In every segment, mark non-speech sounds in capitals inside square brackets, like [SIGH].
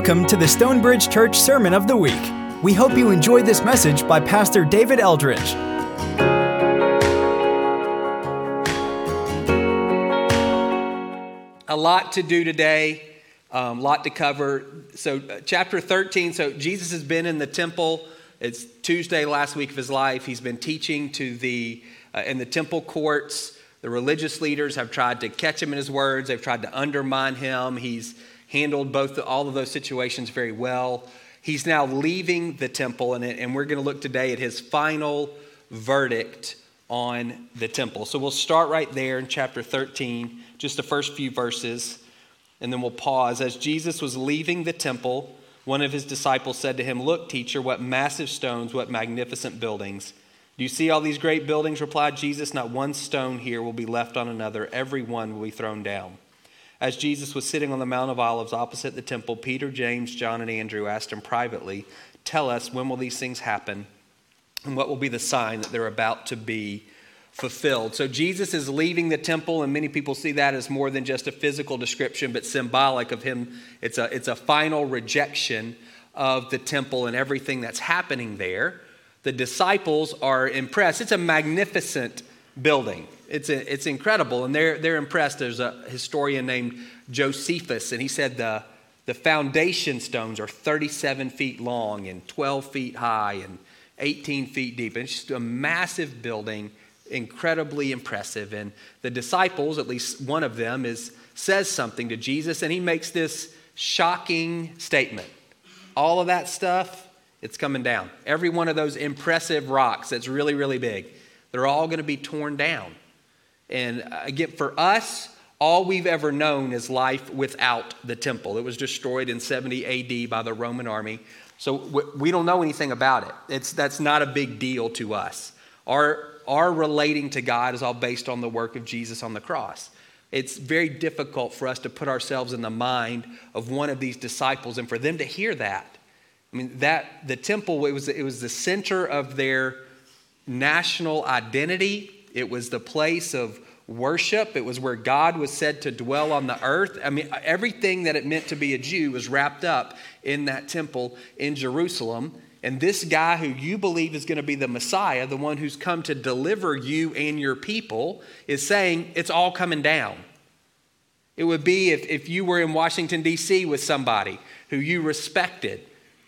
Welcome to the Stonebridge Church Sermon of the Week. We hope you enjoy this message by Pastor David Eldridge. A lot to do today, a um, lot to cover. So, uh, chapter 13. So, Jesus has been in the temple. It's Tuesday, last week of his life. He's been teaching to the uh, in the temple courts. The religious leaders have tried to catch him in his words. They've tried to undermine him. He's handled both all of those situations very well. He's now leaving the temple, and, and we're going to look today at his final verdict on the temple. So we'll start right there in chapter 13, just the first few verses, and then we'll pause. As Jesus was leaving the temple, one of his disciples said to him, Look, teacher, what massive stones, what magnificent buildings. Do you see all these great buildings? replied Jesus. Not one stone here will be left on another, every one will be thrown down. As Jesus was sitting on the Mount of Olives opposite the temple, Peter, James, John, and Andrew asked him privately, Tell us, when will these things happen? And what will be the sign that they're about to be fulfilled? So Jesus is leaving the temple, and many people see that as more than just a physical description, but symbolic of him. It's a, it's a final rejection of the temple and everything that's happening there. The disciples are impressed. It's a magnificent building. It's, it's incredible, and they're, they're impressed. There's a historian named Josephus, and he said the, the foundation stones are 37 feet long and 12 feet high and 18 feet deep. And it's just a massive building, incredibly impressive. And the disciples, at least one of them, is, says something to Jesus, and he makes this shocking statement. All of that stuff, it's coming down. Every one of those impressive rocks that's really, really big they're all going to be torn down. And uh, again, for us, all we've ever known is life without the temple. It was destroyed in 70 AD by the Roman army. So we don't know anything about it. It's, that's not a big deal to us. Our, our relating to God is all based on the work of Jesus on the cross. It's very difficult for us to put ourselves in the mind of one of these disciples and for them to hear that. I mean, that the temple, it was, it was the center of their national identity, it was the place of worship, it was where God was said to dwell on the earth. I mean, everything that it meant to be a Jew was wrapped up in that temple in Jerusalem. And this guy who you believe is going to be the Messiah, the one who's come to deliver you and your people, is saying it's all coming down. It would be if, if you were in Washington, D.C. with somebody who you respected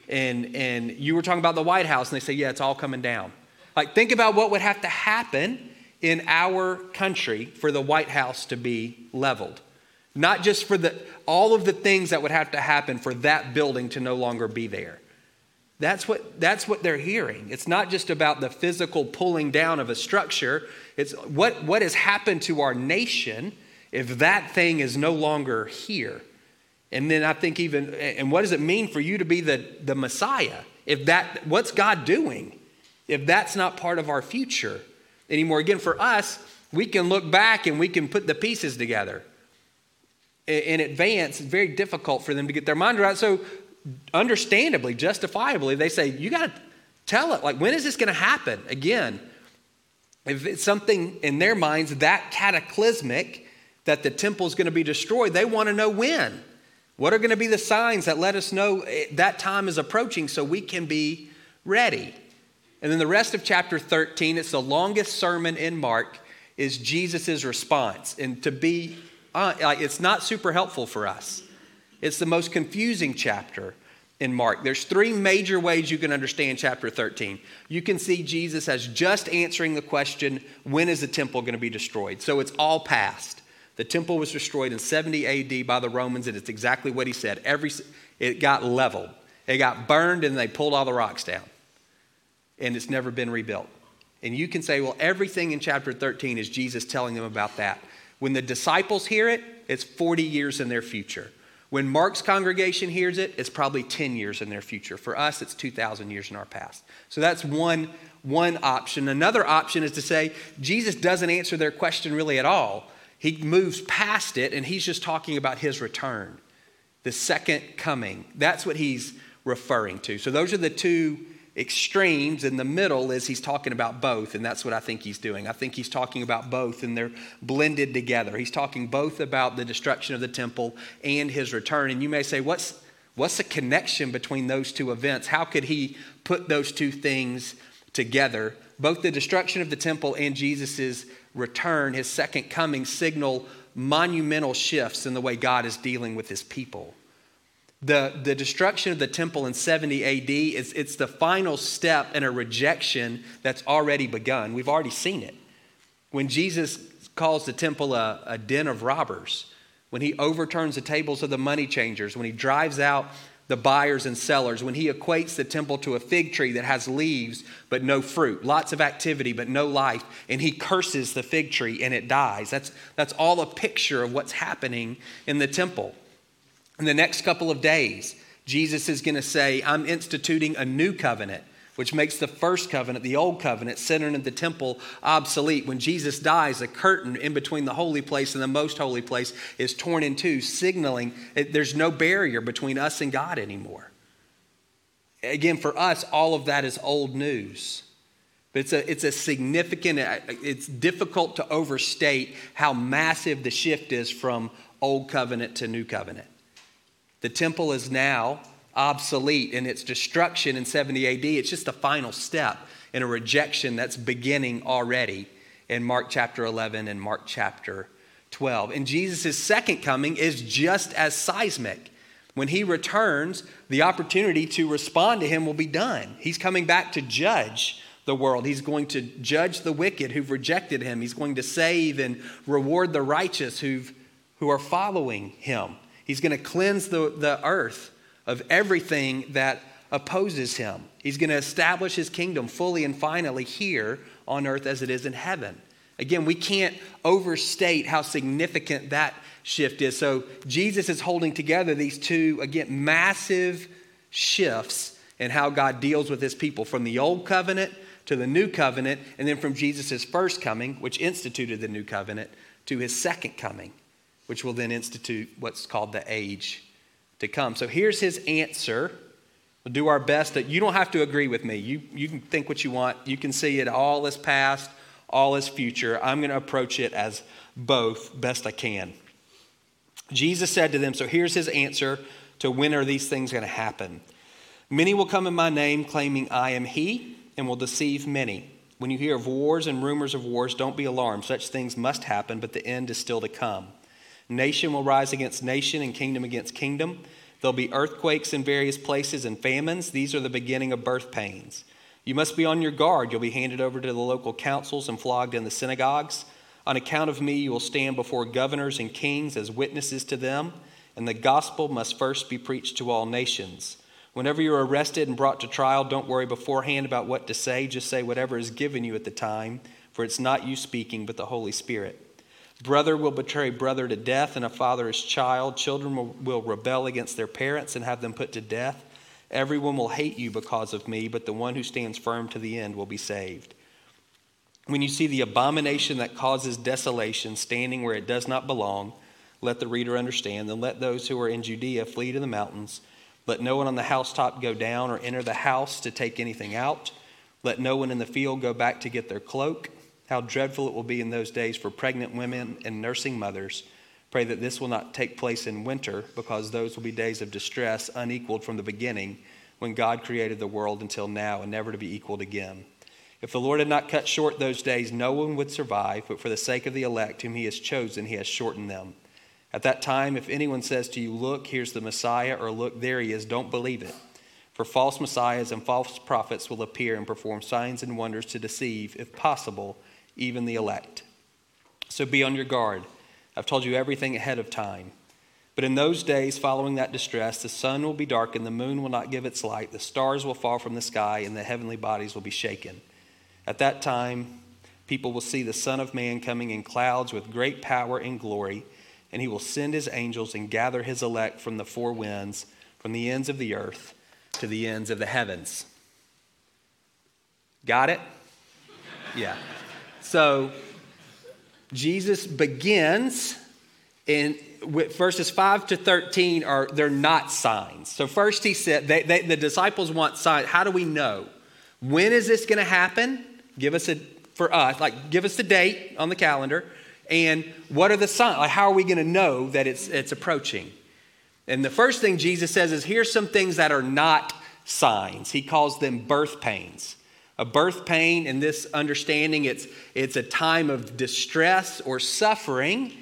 and, and you were talking about the White House and they say, yeah, it's all coming down. Like, think about what would have to happen in our country for the White House to be leveled. Not just for the, all of the things that would have to happen for that building to no longer be there. That's what, that's what they're hearing. It's not just about the physical pulling down of a structure, it's what, what has happened to our nation if that thing is no longer here. And then I think even, and what does it mean for you to be the, the Messiah? If that, what's God doing? if that's not part of our future anymore. Again, for us, we can look back and we can put the pieces together. In advance, it's very difficult for them to get their mind right. So, understandably, justifiably, they say, You got to tell it. Like, when is this going to happen? Again, if it's something in their minds that cataclysmic that the temple is going to be destroyed, they want to know when. What are going to be the signs that let us know eh, that time is approaching so we can be ready? And then the rest of chapter 13, it's the longest sermon in Mark, is Jesus' response. And to be, uh, like, it's not super helpful for us. It's the most confusing chapter in Mark. There's three major ways you can understand chapter 13. You can see Jesus as just answering the question, when is the temple going to be destroyed? So it's all past. The temple was destroyed in 70 AD by the Romans, and it's exactly what he said. Every, it got leveled. It got burned, and they pulled all the rocks down and it's never been rebuilt. And you can say, well, everything in chapter 13 is Jesus telling them about that. When the disciples hear it, it's 40 years in their future. When Mark's congregation hears it, it's probably 10 years in their future. For us, it's 2,000 years in our past. So that's one, one option. Another option is to say Jesus doesn't answer their question really at all. He moves past it and he's just talking about his return, the second coming. That's what he's referring to. So those are the two extremes in the middle is he's talking about both and that's what i think he's doing i think he's talking about both and they're blended together he's talking both about the destruction of the temple and his return and you may say what's What's the connection between those two events? How could he put those two things together? Both the destruction of the temple and Jesus' return, his second coming, signal monumental shifts in the way God is dealing with his people. The, the destruction of the temple in 70 AD is it's the final step in a rejection that's already begun. We've already seen it. When Jesus calls the temple a, a den of robbers, when he overturns the tables of the money changers, when he drives out the buyers and sellers, when he equates the temple to a fig tree that has leaves but no fruit, lots of activity but no life, and he curses the fig tree and it dies. That's, that's all a picture of what's happening in the temple. In the next couple of days, Jesus is going to say, I'm instituting a new covenant which makes the first covenant, the old covenant, centered in the temple, obsolete. When Jesus dies, the curtain in between the holy place and the most holy place is torn in two, signaling eh, there's no barrier between us and God anymore. Again, for us, all of that is old news. But it's a, it's a significant, eh, eh, it's difficult to overstate how massive the shift is from old covenant to new covenant. The temple is now obsolete in its destruction in 70 AD. It's just the final step in a rejection that's beginning already in Mark chapter 11 and Mark chapter 12. And Jesus' second coming is just as seismic. When he returns, the opportunity to respond to him will be done. He's coming back to judge the world. He's going to judge the wicked who've rejected him. He's going to save and reward the righteous who've, who are following him. He's going to cleanse the, the earth of everything that opposes him. He's going to establish his kingdom fully and finally here on earth as it is in heaven. Again, we can't overstate how significant that shift is. So, Jesus is holding together these two, again, massive shifts in how God deals with his people from the old covenant to the new covenant, and then from Jesus' first coming, which instituted the new covenant, to his second coming, which will then institute what's called the age to come. So here's his answer. We'll do our best that you don't have to agree with me. You, you can think what you want. You can see it all as past, all as future. I'm going to approach it as both best I can. Jesus said to them, so here's his answer to when are these things going to happen. Many will come in my name claiming I am he and will deceive many. When you hear of wars and rumors of wars, don't be alarmed. Such things must happen, but the end is still to come. Nation will rise against nation and kingdom against kingdom. There'll be earthquakes in various places and famines. These are the beginning of birth pains. You must be on your guard. You'll be handed over to the local councils and flogged in the synagogues. On account of me, you will stand before governors and kings as witnesses to them, and the gospel must first be preached to all nations. Whenever you're arrested and brought to trial, don't worry beforehand about what to say. Just say whatever is given you at the time, for it's not you speaking, but the Holy Spirit. Brother will betray brother to death, and a father his child. Children will, will, rebel against their parents and have them put to death. Everyone will hate you because of me, but the one who stands firm to the end will be saved. When you see the abomination that causes desolation standing where it does not belong, let the reader understand. Then let those who are in Judea flee to the mountains. Let no one on the housetop go down or enter the house to take anything out. Let no one in the field go back to get their cloak. How dreadful it will be in those days for pregnant women and nursing mothers. Pray that this will not take place in winter, because those will be days of distress unequaled from the beginning when God created the world until now and never to be equaled again. If the Lord had not cut short those days, no one would survive, but for the sake of the elect whom he has chosen, he has shortened them. At that time, if anyone says to you, Look, here's the Messiah, or Look, there he is, don't believe it. For false messiahs and false prophets will appear and perform signs and wonders to deceive, if possible, even the elect. So be on your guard. I've told you everything ahead of time. But in those days following that distress, the sun will be darkened, the moon will not give its light, the stars will fall from the sky, and the heavenly bodies will be shaken. At that time, people will see the Son of Man coming in clouds with great power and glory, and he will send his angels and gather his elect from the four winds, from the ends of the earth to the ends of the heavens. Got it? Yeah. So Jesus begins in verses 5 to 13 are they're not signs. So first he said they, they, the disciples want signs. How do we know? When is this going to happen? Give us a for us, like give us the date on the calendar. And what are the signs? Like how are we going to know that it's it's approaching? And the first thing Jesus says is here's some things that are not signs. He calls them birth pains. A birth pain, in this understanding, it's, it's a time of distress or suffering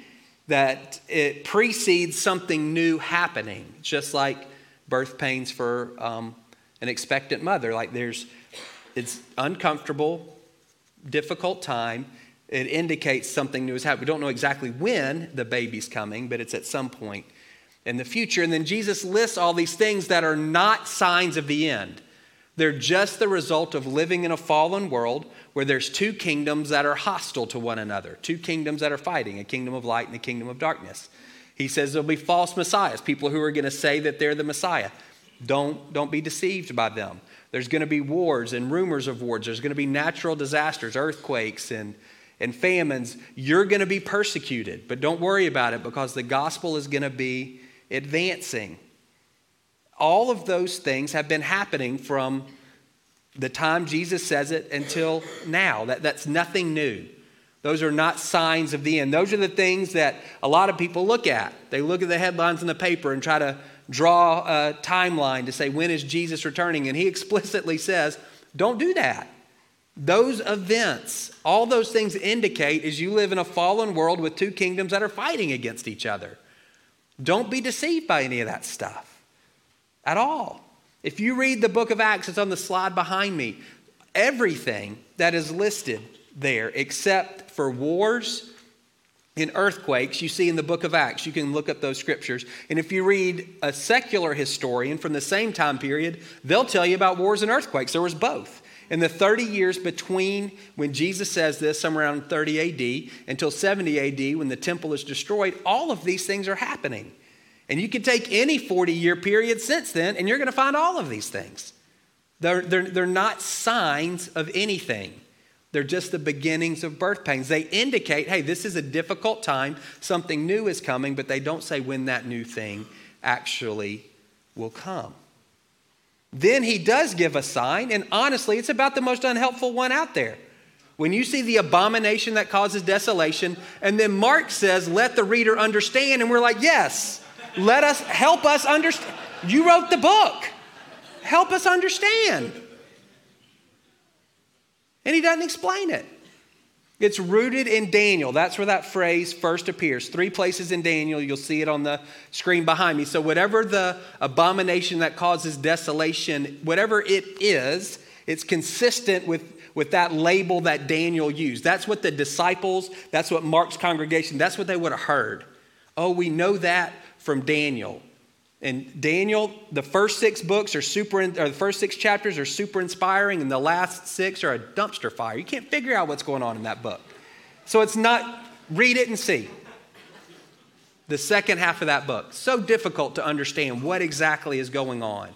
that it precedes something new happening, just like birth pains for um, an expectant mother. Like there's, it's uncomfortable, difficult time. It indicates something new is happening. We don't know exactly when the baby's coming, but it's at some point in the future. And then Jesus lists all these things that are not signs of the end. They're just the result of living in a fallen world where there's two kingdoms that are hostile to one another, two kingdoms that are fighting, a kingdom of light and a kingdom of darkness. He says there'll be false messiahs, people who are going to say that they're the Messiah. Don't, don't be deceived by them. There's going to be wars and rumors of wars. There's going to be natural disasters, earthquakes, and, and famines. You're going to be persecuted, but don't worry about it because the gospel is going to be advancing. All of those things have been happening from the time Jesus says it until now. That, that's nothing new. Those are not signs of the end. Those are the things that a lot of people look at. They look at the headlines in the paper and try to draw a timeline to say, when is Jesus returning? And he explicitly says, don't do that. Those events, all those things indicate is you live in a fallen world with two kingdoms that are fighting against each other. Don't be deceived by any of that stuff at all. If you read the book of Acts, it's on the slide behind me. Everything that is listed there, except for wars and earthquakes, you see in the book of Acts. You can look up those scriptures. And if you read a secular historian from the same time period, they'll tell you about wars and earthquakes. There was both. In the 30 years between when Jesus says this, somewhere around 30 AD, until 70 AD, when the temple is destroyed, all of these things are happening. And you can take any 40 year period since then, and you're going to find all of these things. They're, they're, they're not signs of anything. They're just the beginnings of birth pains. They indicate, hey, this is a difficult time, something new is coming, but they don't say when that new thing actually will come. Then he does give a sign, and honestly, it's about the most unhelpful one out there. When you see the abomination that causes desolation, and then Mark says, let the reader understand, and we're like, yes, let us help us understand. You wrote the book, help us understand. And he doesn't explain it. It's rooted in Daniel. That's where that phrase first appears. Three places in Daniel. You'll see it on the screen behind me. So, whatever the abomination that causes desolation, whatever it is, it's consistent with, with that label that Daniel used. That's what the disciples, that's what Mark's congregation, that's what they would have heard. Oh, we know that from Daniel. And Daniel, the first six books are super, or the first six chapters are super inspiring, and the last six are a dumpster fire. You can't figure out what's going on in that book. So it's not, read it and see. The second half of that book, so difficult to understand what exactly is going on.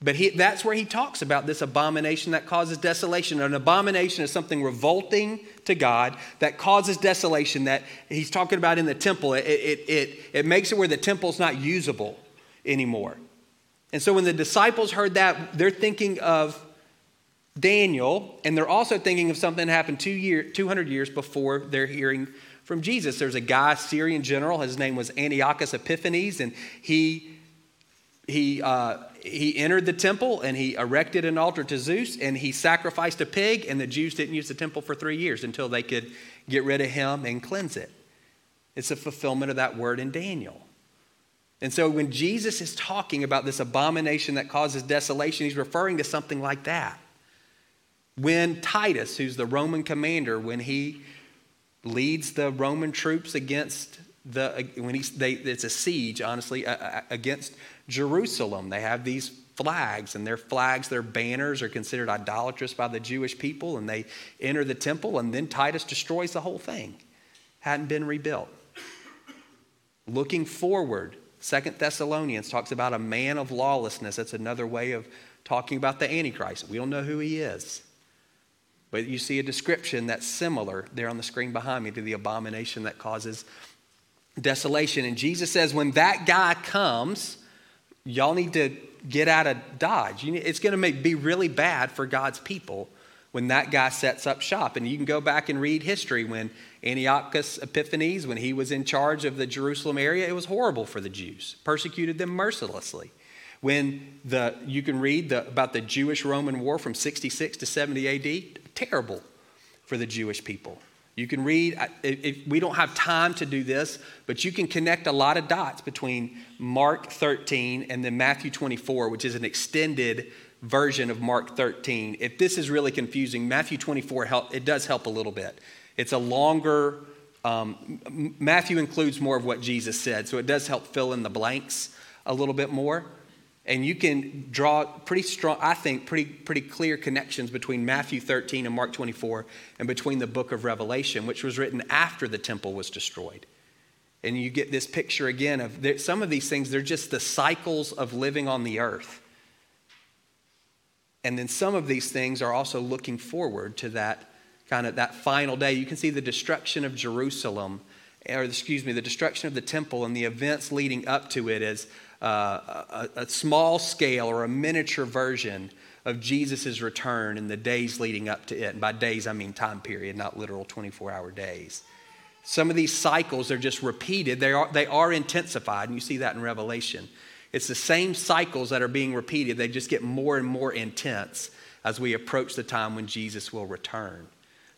But he, that's where he talks about this abomination that causes desolation. An abomination is something revolting to God that causes desolation that he's talking about in the temple. It, it, it, it makes it where the temple's not usable anymore. And so when the disciples heard that, they're thinking of Daniel, and they're also thinking of something that happened two year, 200 years before they're hearing from Jesus. There's a guy, Syrian general, his name was Antiochus Epiphanes, and he, he uh, he entered the temple and he erected an altar to Zeus and he sacrificed a pig, and the Jews didn't use the temple for three years until they could get rid of him and cleanse it. It's a fulfillment of that word in Daniel. And so when Jesus is talking about this abomination that causes desolation, he's referring to something like that. When Titus, who's the Roman commander, when he leads the Roman troops against the, when he, they, it's a siege, honestly, against Jerusalem. They have these flags, and their flags, their banners are considered idolatrous by the Jewish people, and they enter the temple, and then Titus destroys the whole thing. Hadn't been rebuilt. Looking forward, Second Thessalonians talks about a man of lawlessness. That's another way of talking about the Antichrist. We don't know who he is. But you see a description that's similar there on the screen behind me to the abomination that causes desolation. And Jesus says, when that guy comes, y'all need to get out of Dodge. Need, it's going to be really bad for God's people when that guy sets up shop. And you can go back and read history when Antiochus Epiphanes, when he was in charge of the Jerusalem area, it was horrible for the Jews, persecuted them mercilessly. When the, you can read the, about the Jewish Roman War from 66 to 70 AD, terrible for the Jewish people. You can read, if, we don't have time to do this, but you can connect a lot of dots between Mark 13 and then Matthew 24, which is an extended version of Mark 13. If this is really confusing, Matthew 24, help, it does help a little bit. It's a longer, um, Matthew includes more of what Jesus said, so it does help fill in the blanks a little bit more. And you can draw pretty strong, I think, pretty, pretty clear connections between Matthew 13 and Mark 24 and between the book of Revelation, which was written after the temple was destroyed. And you get this picture again of some of these things, they're just the cycles of living on the earth. And then some of these things are also looking forward to that kind of that final day. You can see the destruction of Jerusalem, or excuse me, the destruction of the temple and the events leading up to it as uh, a, a small scale or a miniature version of Jesus' return in the days leading up to it. And by days, I mean time period, not literal 24 hour days. Some of these cycles are just repeated, they are, they are intensified, and you see that in Revelation. It's the same cycles that are being repeated, they just get more and more intense as we approach the time when Jesus will return.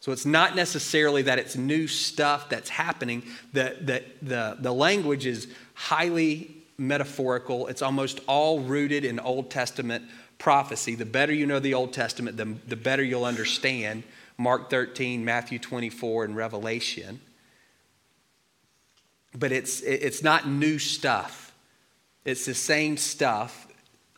So it's not necessarily that it's new stuff that's happening. The, the, the, the language is highly metaphorical. It's almost all rooted in Old Testament prophecy. The better you know the Old Testament, the, the better you'll understand Mark 13, Matthew 24, and Revelation. But it's, it's not new stuff, it's the same stuff,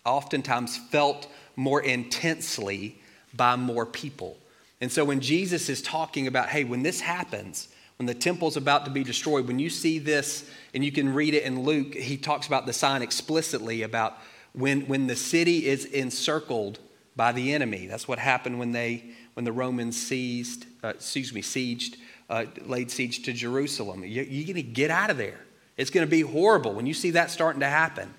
oftentimes felt more intensely by more people. And so when Jesus is talking about, hey, when this happens, when the temple's about to be destroyed, when you see this, and you can read it in Luke, he talks about the sign explicitly about when, when the city is encircled by the enemy. That's what happened when they when the Romans seized, uh, excuse me, sieged, uh, laid siege to Jerusalem. You, you're going to get out of there. It's going to be horrible when you see that starting to happen.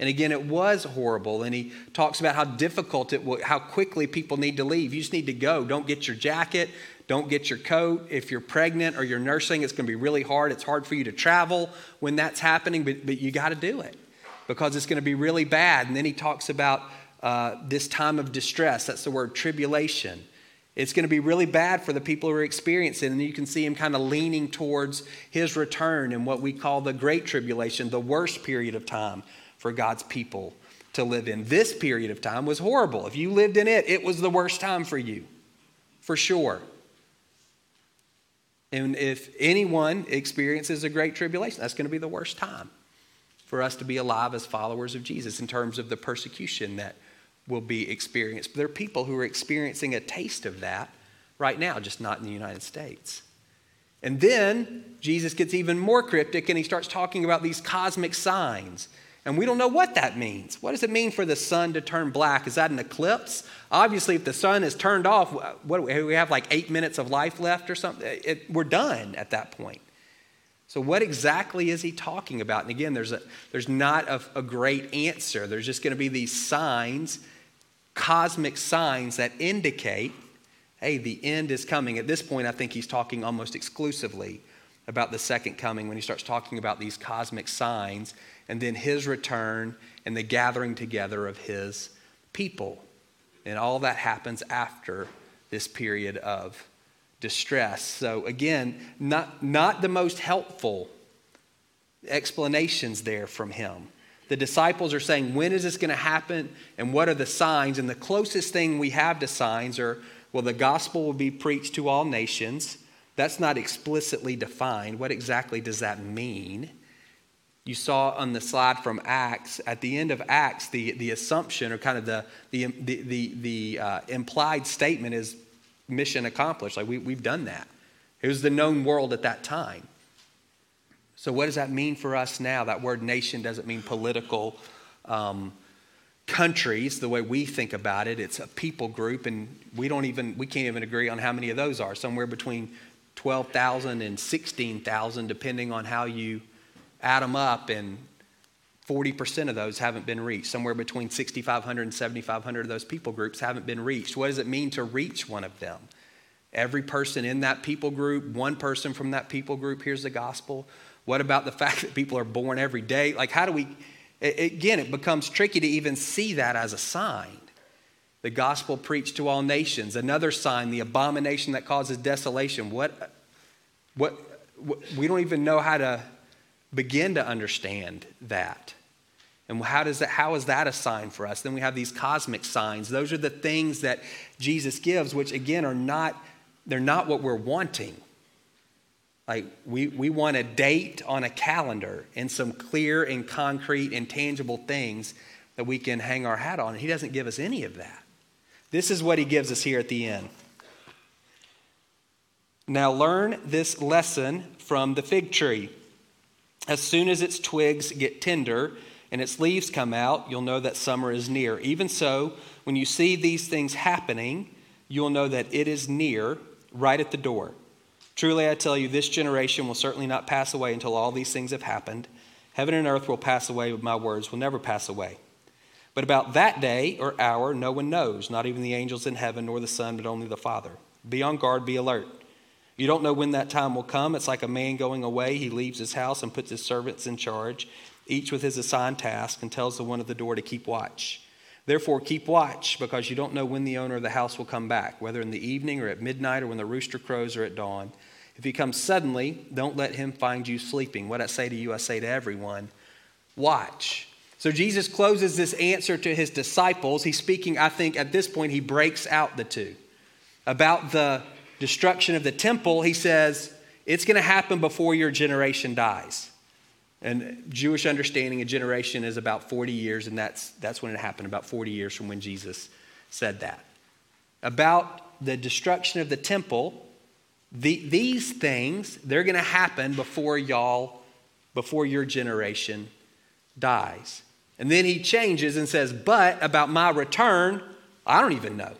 And again, it was horrible. And he talks about how difficult it was, how quickly people need to leave. You just need to go. Don't get your jacket. Don't get your coat. If you're pregnant or you're nursing, it's going to be really hard. It's hard for you to travel when that's happening, but, but you got to do it because it's going to be really bad. And then he talks about uh, this time of distress. That's the word tribulation. It's going to be really bad for the people who are experiencing it. And you can see him kind of leaning towards his return in what we call the Great Tribulation, the worst period of time for God's people to live in. This period of time was horrible. If you lived in it, it was the worst time for you, for sure. And if anyone experiences a great tribulation, that's going to be the worst time for us to be alive as followers of Jesus in terms of the persecution that will be experienced. But there are people who are experiencing a taste of that right now, just not in the United States. And then Jesus gets even more cryptic and he starts talking about these cosmic signs and we don't know what that means. What does it mean for the sun to turn black? Is that an eclipse? Obviously, if the sun is turned off, what we have like eight minutes of life left or something. It, we're done at that point. So, what exactly is he talking about? And again, there's, a, there's not a, a great answer. There's just going to be these signs, cosmic signs that indicate, hey, the end is coming. At this point, I think he's talking almost exclusively about the second coming when he starts talking about these cosmic signs and then his return and the gathering together of his people. And all that happens after this period of distress. So, again, not, not the most helpful explanations there from him. The disciples are saying, When is this going to happen? And what are the signs? And the closest thing we have to signs are, well, the gospel will be preached to all nations. That's not explicitly defined. What exactly does that mean? you saw on the slide from Acts, at the end of Acts, the, the assumption or kind of the, the, the, the, uh, implied statement is mission accomplished. Like we, we've done that. It was the known world at that time. So, what does that mean for us now? That word nation doesn't mean political um, countries the way we think about it. It's a people group, and we don't even we can't even agree on how many of those are. Somewhere between twelve thousand and sixteen thousand, depending on how you add them up, and 40% of those haven't been reached. Somewhere between 6,500 and 7,500 of those people groups haven't been reached. What does it mean to reach one of them? Every person in that people group, one person from that people group hears the gospel. What about the [LAUGHS] fact that people are born every day? Like, how do we, again, it becomes tricky to even see that as a sign. The gospel preached to all nations. Another sign, the abomination that causes desolation. What, what, what we don't even know how to begin to understand that. And how, does that, how is that a sign for us? Then we have these cosmic signs. Those are the things that Jesus gives, which again are not, they're not what we're wanting. Like we, we want a date on a calendar and some clear and concrete and tangible things that we can hang our hat on. And he doesn't give us any of that. This is what he gives us here at the end. Now learn this lesson from the fig tree. As soon as its twigs get tender and its leaves come out, you'll know that summer is near. Even so, when you see these things happening, you'll know that it is near, right at the door. Truly, I tell you, this generation will certainly not pass away until all these things have happened. Heaven and earth will pass away, but my words will never pass away. But about that day or hour, no one knows, not even the angels in heaven, nor the Son, but only the Father. Be on guard, be alert. You don't know when that time will come. It's like a man going away. He leaves his house and puts his servants in charge, each with his assigned task, and tells the one at the door to keep watch. Therefore, keep watch, because you don't know when the owner of the house will come back, whether in the evening or at midnight or when the rooster crows or at dawn. If he comes suddenly, don't let him find you sleeping. What I say to you, I say to everyone watch. So Jesus closes this answer to his disciples. He's speaking, I think, at this point, he breaks out the two. About the destruction of the temple, he says, it's going to happen before your generation dies. And Jewish understanding, a generation is about 40 years, and that's, that's when it happened, about 40 years from when Jesus said that. About the destruction of the temple, the, these things, they're going to happen before y'all, before your generation dies. And then he changes and says, But about my return, I don't even know.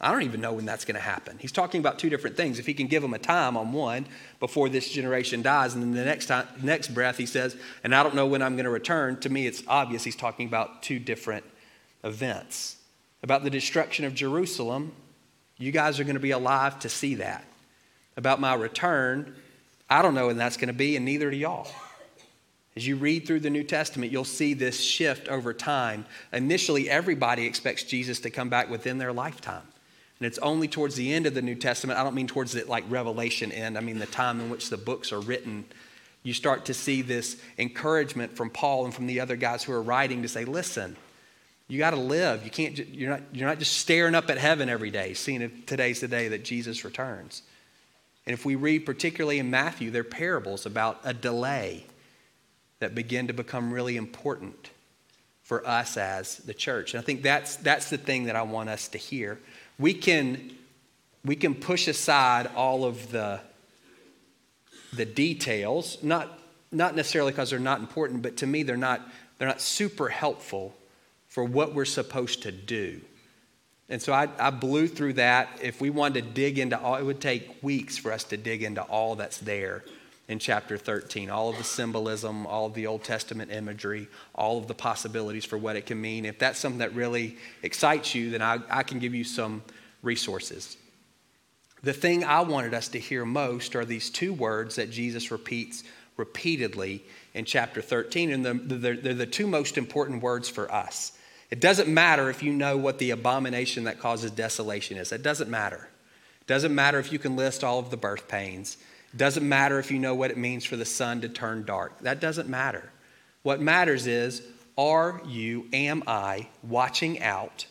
I don't even know when that's going to happen. He's talking about two different things. If he can give them a time on one before this generation dies, and then the next time, next breath he says, and I don't know when I'm going to return, to me it's obvious he's talking about two different events. About the destruction of Jerusalem, you guys are going to be alive to see that. About my return, I don't know when that's going to be, and neither do y'all. As you read through the New Testament, you'll see this shift over time. Initially, everybody expects Jesus to come back within their lifetime. And it's only towards the end of the New Testament, I don't mean towards the like Revelation end, I mean the time in which the books are written. You start to see this encouragement from Paul and from the other guys who are writing to say, listen, you got to live. You can't, you're, not, you're not just staring up at heaven every day, seeing if today's the day that Jesus returns. And if we read particularly in Matthew, there are parables about a delay that begin to become really important for us as the church. And I think that's, that's the thing that I want us to hear. We can, we can push aside all of the, the details, not, not necessarily because they're not important, but to me, they're not, they're not super helpful for what we're supposed to do. And so I, I, blew through that. If we wanted to dig into all, it would take weeks for us to dig into all that's there in chapter 13. All of the symbolism, all of the Old Testament imagery, all of the possibilities for what it can mean. If that's something that really excites you, then I, I can give you some resources. The thing I wanted us to hear most are these two words that Jesus repeats repeatedly in chapter 13, and they're, they're the two most important words for us. It doesn't matter if you know what the abomination that causes desolation is. It doesn't matter. It doesn't matter if you can list all of the birth pains. Doesn't matter if you know what it means for the sun to turn dark. That doesn't matter. What matters is are you, am I, watching out,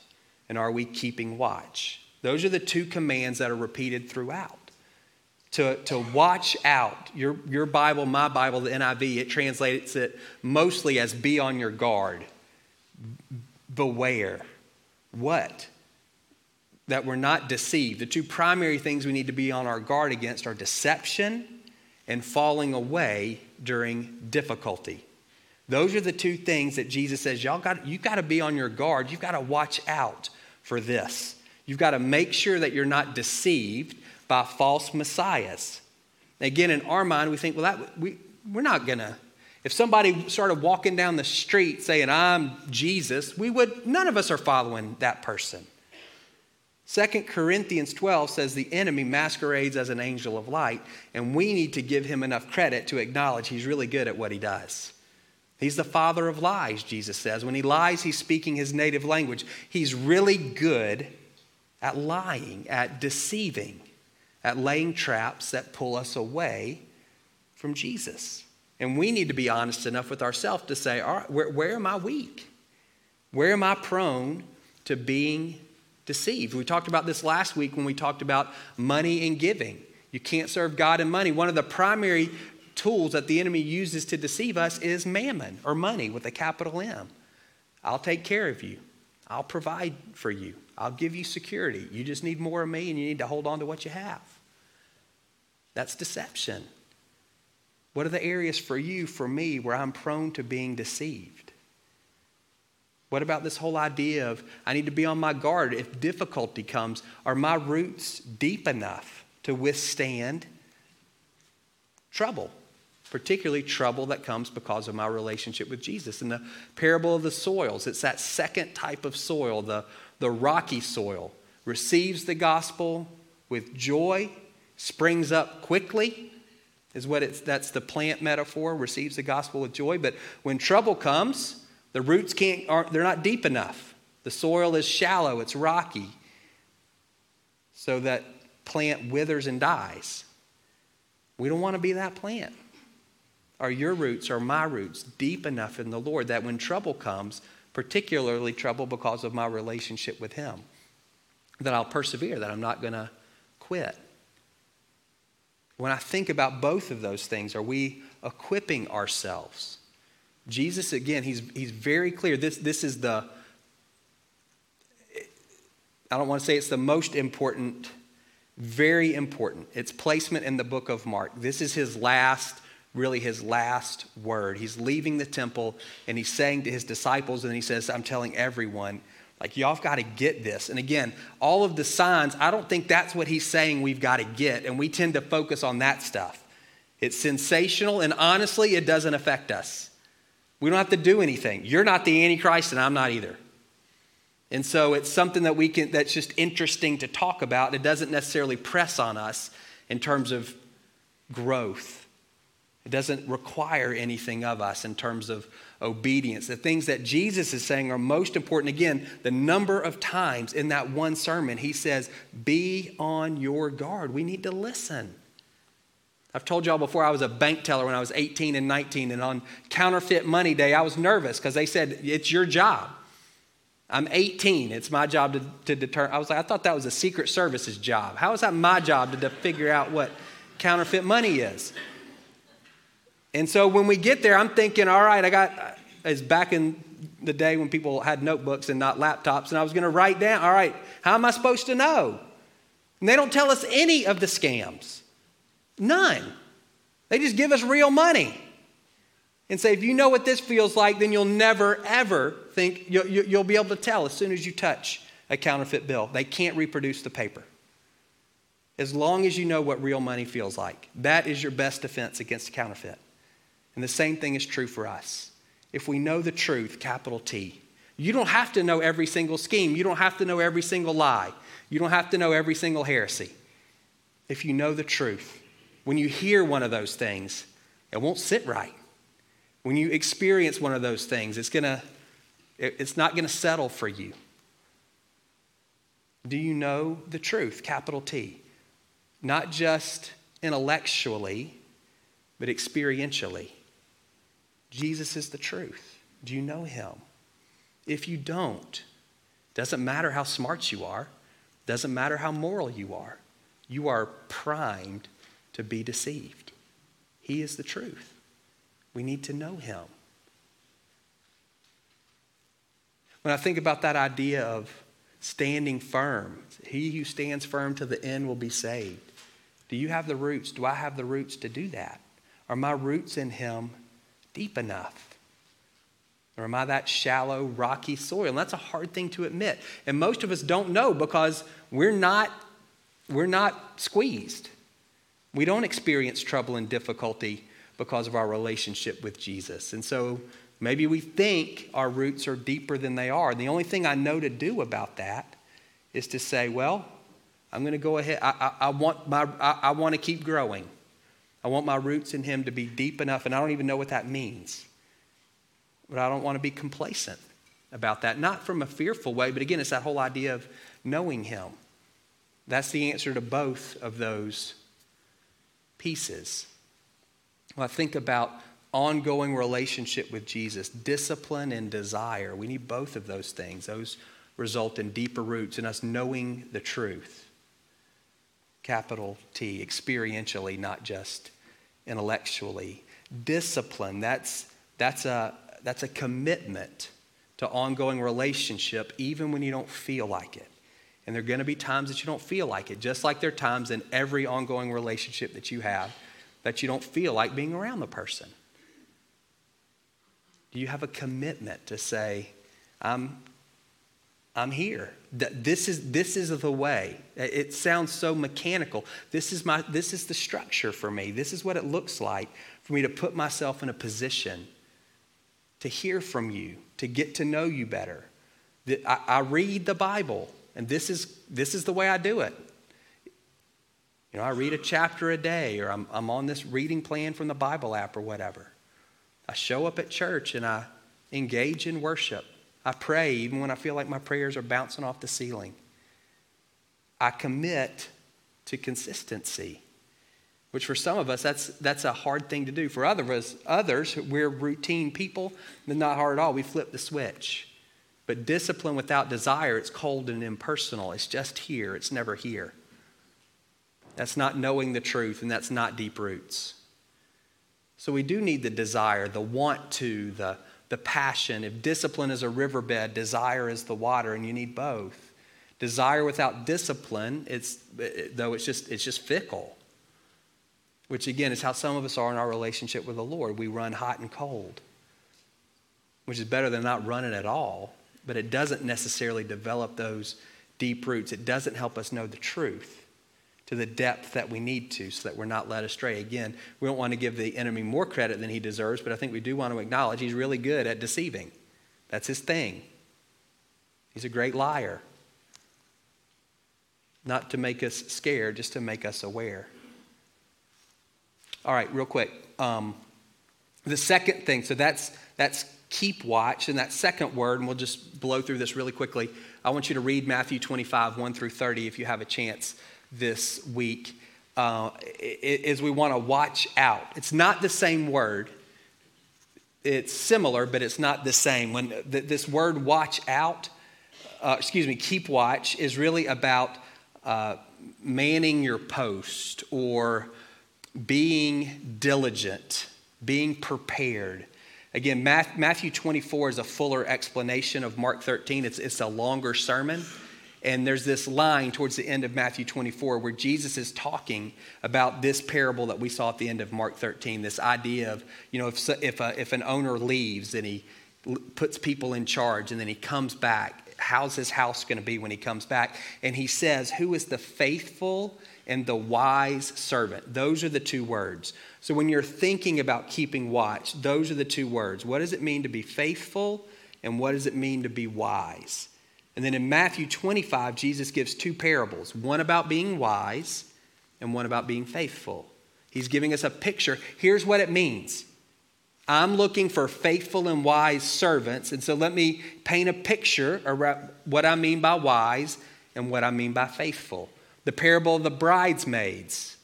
and are we keeping watch? Those are the two commands that are repeated throughout. To, to watch out. Your, your Bible, my Bible, the NIV, it translates it mostly as be on your guard. Beware. What? That we're not deceived. The two primary things we need to be on our guard against are deception and falling away during difficulty. Those are the two things that Jesus says, y'all got you got to be on your guard. You've got to watch out for this. You've got to make sure that you're not deceived by false messiahs. Again, in our mind, we think, well, that we we're not gonna If somebody started walking down the street saying, I'm Jesus, we would, none of us are following that person. 2 Corinthians 12 says the enemy masquerades as an angel of light, and we need to give him enough credit to acknowledge he's really good at what he does. He's the father of lies, Jesus says. When he lies, he's speaking his native language. He's really good at lying, at deceiving, at laying traps that pull us away from Jesus. And we need to be honest enough with ourselves to say, all right, where, where am I weak? Where am I prone to being deceived? We talked about this last week when we talked about money and giving. You can't serve God and money. One of the primary tools that the enemy uses to deceive us is mammon or money with a capital M. I'll take care of you. I'll provide for you. I'll give you security. You just need more of me and you need to hold on to what you have. That's deception. What are the areas for you, for me, where I'm prone to being deceived? What about this whole idea of I need to be on my guard if difficulty comes? Are my roots deep enough to withstand trouble? particularly trouble that comes because of my relationship with Jesus. In the parable of the soils, it's that second type of soil, the, the rocky soil, receives the gospel with joy, springs up quickly, is what it's that's the plant metaphor, receives the gospel with joy. But when trouble comes, the roots can't aren't they're not deep enough. The soil is shallow, it's rocky. So that plant withers and dies. We don't want to be that plant. Are your roots, are my roots deep enough in the Lord that when trouble comes, particularly trouble because of my relationship with Him, that I'll persevere, that I'm not going to quit? When I think about both of those things, are we equipping ourselves? Jesus, again, he's, he's very clear. This, this is the, I don't want to say it's the most important, very important. It's placement in the book of Mark. This is his last really his last word. He's leaving the temple and he's saying to his disciples, and he says, I'm telling everyone, like, y'all have got to get this. And again, all of the signs, I don't think that's what he's saying we've got to get. And we tend to focus on that stuff. It's sensational, and honestly, it doesn't affect us. We don't have to do anything. You're not the Antichrist, and I'm not either. And so it's something that we can that's just interesting to talk about. It doesn't necessarily press on us in terms of growth. It doesn't require anything of us in terms of obedience. The things that Jesus is saying are most important. Again, the number of times in that one sermon, he says, Be on your guard. We need to listen. I've told y'all before I was a bank teller when I was 18 and 19, and on counterfeit money day, I was nervous because they said, It's your job. I'm 18. It's my job to, to determine. I was like, I thought that was a Secret Service's job. How is that my job to, to figure out what counterfeit money is? And so when we get there, I'm thinking, all right, I got, uh, it's back in the day when people had notebooks and not laptops, and I was going to write down, all right, how am I supposed to know? And they don't tell us any of the scams. None. They just give us real money and say, if you know what this feels like, then you'll never, ever think, you'll, you'll be able to tell as soon as you touch a counterfeit bill. They can't reproduce the paper. As long as you know what real money feels like, that is your best defense against counterfeit. And the same thing is true for us. If we know the truth, capital T, you don't have to know every single scheme. You don't have to know every single lie. You don't have to know every single heresy. If you know the truth, when you hear one of those things, it won't sit right. When you experience one of those things, it's gonna, it's not gonna settle for you. Do you know the truth? Capital T. Not just intellectually, but experientially. Jesus is the truth. Do you know him? If you don't, doesn't matter how smart you are, doesn't matter how moral you are, you are primed to be deceived. He is the truth. We need to know him. When I think about that idea of standing firm, he who stands firm to the end will be saved. Do you have the roots? Do I have the roots to do that? Are my roots in him deep enough? Or am I that shallow, rocky soil? And that's a hard thing to admit. And most of us don't know because we're not, we're not squeezed. We don't experience trouble and difficulty because of our relationship with Jesus. And so maybe we think our roots are deeper than they are. And the only thing I know to do about that is to say, well, I'm going to go ahead. I, I, I want, my, I, I want to keep growing. I want my roots in Him to be deep enough, and I don't even know what that means. But I don't want to be complacent about that. Not from a fearful way, but again, it's that whole idea of knowing Him. That's the answer to both of those pieces. I think about ongoing relationship with Jesus, discipline and desire. We need both of those things. Those result in deeper roots in us knowing the truth. Capital T, experientially, not just intellectually. Discipline, that's, that's, a, that's a commitment to ongoing relationship, even when you don't feel like it. And there are going to be times that you don't feel like it, just like there are times in every ongoing relationship that you have that you don't feel like being around the person? Do you have a commitment to say, I'm, I'm here? This is, this is the way. It sounds so mechanical. This is, my, this is the structure for me. This is what it looks like for me to put myself in a position to hear from you, to get to know you better. I, I read the Bible, and this is, this is the way I do it. You know, I read a chapter a day, or I'm, I'm on this reading plan from the Bible app or whatever. I show up at church and I engage in worship. I pray even when I feel like my prayers are bouncing off the ceiling. I commit to consistency, which for some of us, that's, that's a hard thing to do. For other us, others, we're routine people, then not hard at all. We flip the switch. But discipline without desire, it's cold and impersonal. It's just here, it's never here. That's not knowing the truth, and that's not deep roots. So we do need the desire, the want to, the, the passion. If discipline is a riverbed, desire is the water, and you need both. Desire without discipline, it's, though it's just, it's just fickle, which again is how some of us are in our relationship with the Lord. We run hot and cold, which is better than not running at all, but it doesn't necessarily develop those deep roots. It doesn't help us know the truth to the depth that we need to so that we're not led astray. Again, we don't want to give the enemy more credit than he deserves, but I think we do want to acknowledge he's really good at deceiving. That's his thing. He's a great liar. Not to make us scared, just to make us aware. All right, real quick. Um, the second thing, so that's that's keep watch, and that second word, and we'll just blow through this really quickly. I want you to read Matthew 25, 1 through 30, if you have a chance this week uh, is we want to watch out. It's not the same word. It's similar, but it's not the same. When this word watch out, uh, excuse me, keep watch, is really about uh, manning your post or being diligent, being prepared. Again, Matthew 24 is a fuller explanation of Mark 13. It's, it's a longer sermon. And there's this line towards the end of Matthew 24 where Jesus is talking about this parable that we saw at the end of Mark 13. This idea of, you know, if, if, a, if an owner leaves and he puts people in charge and then he comes back, how's his house going to be when he comes back? And he says, Who is the faithful and the wise servant? Those are the two words. So when you're thinking about keeping watch, those are the two words. What does it mean to be faithful and what does it mean to be wise? And then in Matthew 25, Jesus gives two parables one about being wise and one about being faithful. He's giving us a picture. Here's what it means I'm looking for faithful and wise servants. And so let me paint a picture around what I mean by wise and what I mean by faithful. The parable of the bridesmaids.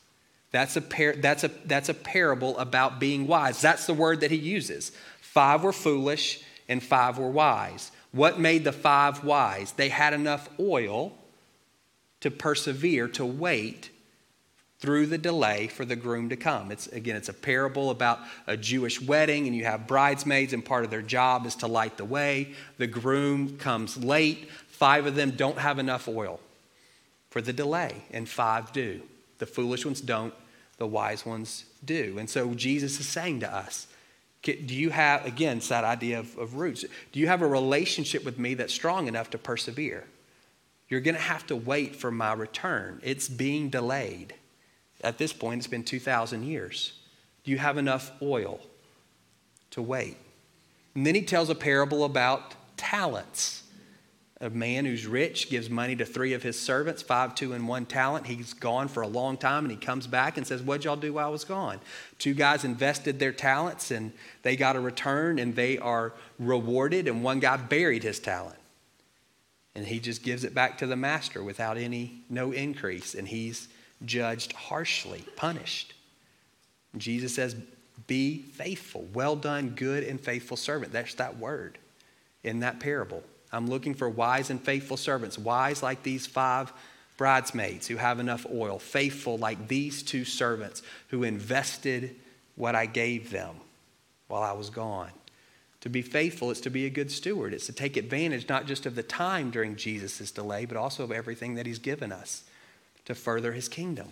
That's a, par- that's, a, that's a parable about being wise. That's the word that he uses. Five were foolish and five were wise. What made the five wise? They had enough oil to persevere, to wait through the delay for the groom to come. It's again, it's a parable about a Jewish wedding, and you have bridesmaids, and part of their job is to light the way. The groom comes late. Five of them don't have enough oil for the delay, and five do. The foolish ones don't, the wise ones do. And so Jesus is saying to us, do you have, again, it's that idea of, of roots. Do you have a relationship with me that's strong enough to persevere? You're going to have to wait for my return. It's being delayed. At this point, it's been 2,000 years. Do you have enough oil to wait? And then he tells a parable about talents. A man who's rich gives money to three of his servants, five, two, and one talent. He's gone for a long time and he comes back and says, What'd y'all do while I was gone? Two guys invested their talents and they got a return and they are rewarded, and one guy buried his talent. And he just gives it back to the master without any, no increase, and he's judged harshly, punished. Jesus says, Be faithful. Well done, good and faithful servant. That's that word in that parable. I'm looking for wise and faithful servants, wise like these five bridesmaids who have enough oil, faithful like these two servants who invested what I gave them while I was gone. To be faithful is to be a good steward. It's to take advantage not just of the time during Jesus' delay, but also of everything that he's given us to further his kingdom.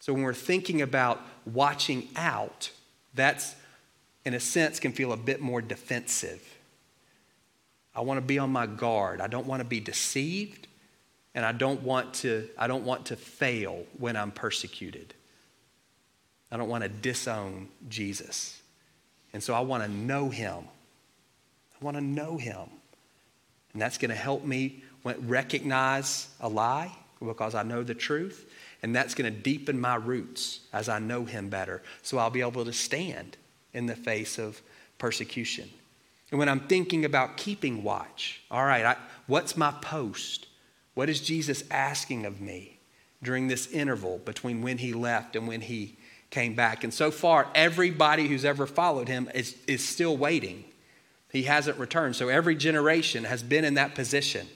So when we're thinking about watching out, that's, in a sense, can feel a bit more defensive. I want to be on my guard. I don't want to be deceived, and I don't want to, I don't want to fail when I'm persecuted. I don't want to disown Jesus. And so I want to know him. I want to know him. And that's going to help me recognize a lie because I know the truth. And that's going to deepen my roots as I know him better. So I'll be able to stand in the face of persecution. And when I'm thinking about keeping watch, all right, I, what's my post? What is Jesus asking of me during this interval between when he left and when he came back? And so far, everybody who's ever followed him is, is still waiting. He hasn't returned. So every generation has been in that position.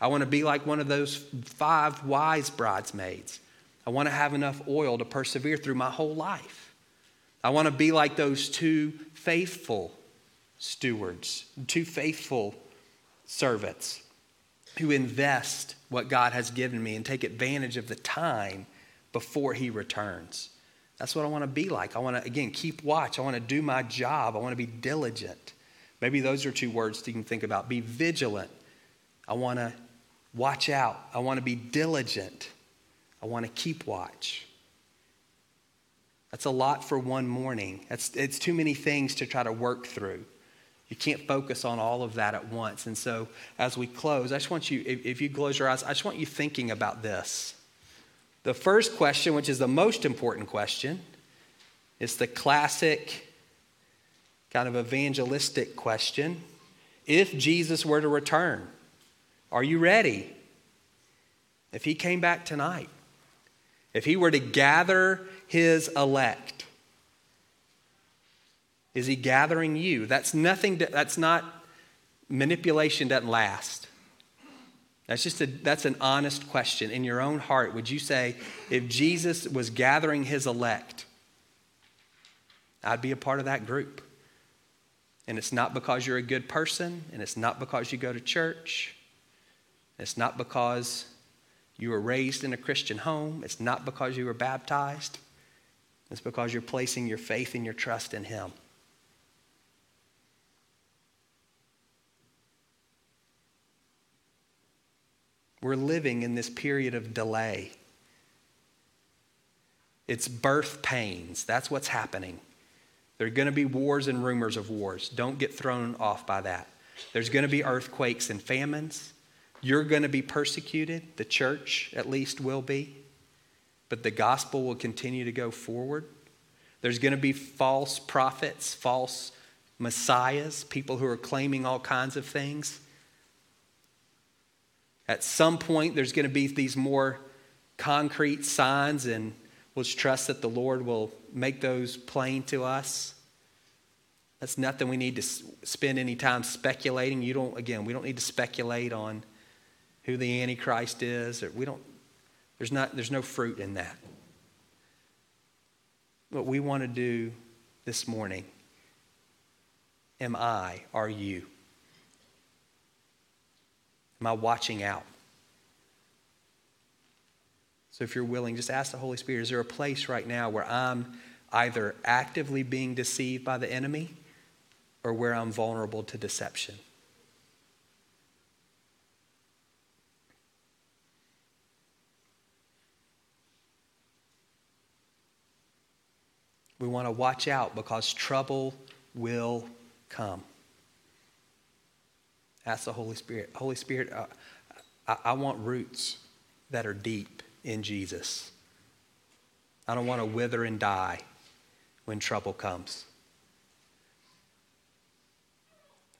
I want to be like one of those five wise bridesmaids. I want to have enough oil to persevere through my whole life. I want to be like those two faithful stewards, two faithful servants who invest what God has given me and take advantage of the time before He returns. That's what I want to be like. I want to, again, keep watch. I want to do my job. I want to be diligent. Maybe those are two words that you can think about. Be vigilant. I want to watch out. I want to be diligent. I want to keep watch. That's a lot for one morning. That's, it's too many things to try to work through. You can't focus on all of that at once. And so, as we close, I just want you, if, if you close your eyes, I just want you thinking about this. The first question, which is the most important question, is the classic kind of evangelistic question. If Jesus were to return, are you ready? If he came back tonight, if he were to gather his elect, is he gathering you? That's nothing, to, that's not, manipulation doesn't last. That's just a, that's an honest question. In your own heart, would you say, if Jesus was gathering his elect, I'd be a part of that group? And it's not because you're a good person, and it's not because you go to church, it's not because you were raised in a Christian home, it's not because you were baptized, it's because you're placing your faith and your trust in Him. We're living in this period of delay. It's birth pains. That's what's happening. There are going to be wars and rumors of wars. Don't get thrown off by that. There's going to be earthquakes and famines. You're going to be persecuted. The church, at least, will be. But the gospel will continue to go forward. There's going to be false prophets, false messiahs, people who are claiming all kinds of things. At some point, there's going to be these more concrete signs, and we'll trust that the Lord will make those plain to us. That's nothing we need to spend any time speculating. You don't, again, we don't need to speculate on who the Antichrist is. Or we don't, there's, not, there's no fruit in that. What we want to do this morning, am I, are you? I watching out? So, if you're willing, just ask the Holy Spirit is there a place right now where I'm either actively being deceived by the enemy or where I'm vulnerable to deception? We want to watch out because trouble will come. Ask the Holy Spirit. Holy Spirit, uh, I, I want roots that are deep in Jesus. I don't want to wither and die when trouble comes.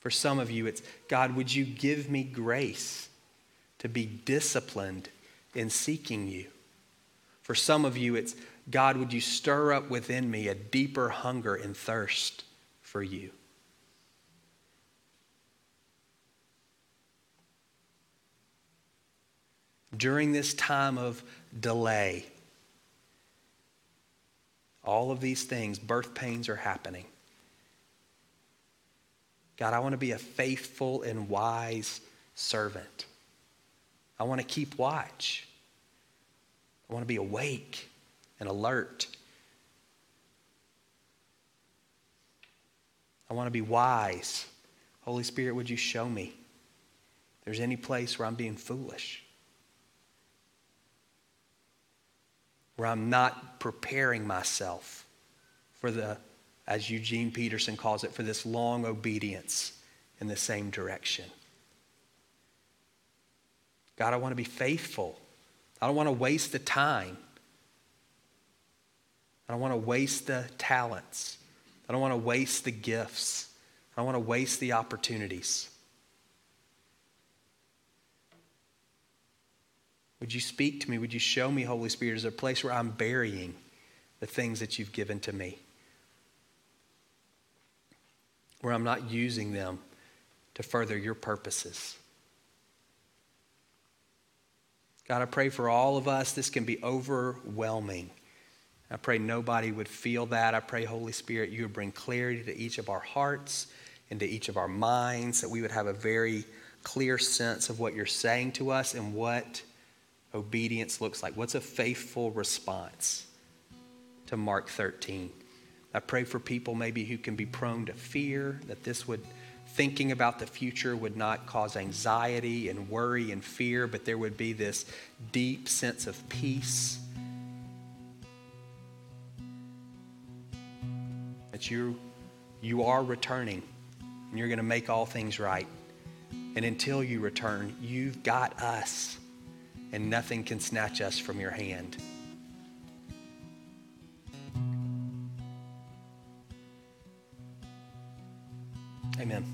For some of you, it's God, would you give me grace to be disciplined in seeking you? For some of you, it's God, would you stir up within me a deeper hunger and thirst for you? During this time of delay, all of these things, birth pains are happening. God, I want to be a faithful and wise servant. I want to keep watch. I want to be awake and alert. I want to be wise. Holy Spirit, would you show me if there's any place where I'm being foolish? Where I'm not preparing myself for the, as Eugene Peterson calls it, for this long obedience in the same direction. God, I want to be faithful. I don't want to waste the time. I don't want to waste the talents. I don't want to waste the gifts. I don't want to waste the opportunities. Would you speak to me? Would you show me, Holy Spirit, is there a place where I'm burying the things that you've given to me? Where I'm not using them to further your purposes. God, I pray for all of us. This can be overwhelming. I pray nobody would feel that. I pray, Holy Spirit, you would bring clarity to each of our hearts and to each of our minds, that we would have a very clear sense of what you're saying to us and what obedience looks like. What's a faithful response to Mark 13? I pray for people maybe who can be prone to fear, that this would, thinking about the future would not cause anxiety and worry and fear, but there would be this deep sense of peace that you, you are returning and you're going to make all things right. And until you return, you've got us, and nothing can snatch us from your hand. Amen.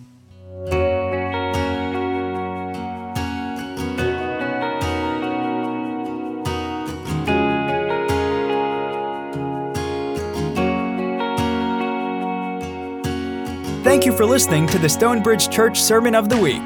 Thank you for listening to the Stonebridge Church Sermon of the Week.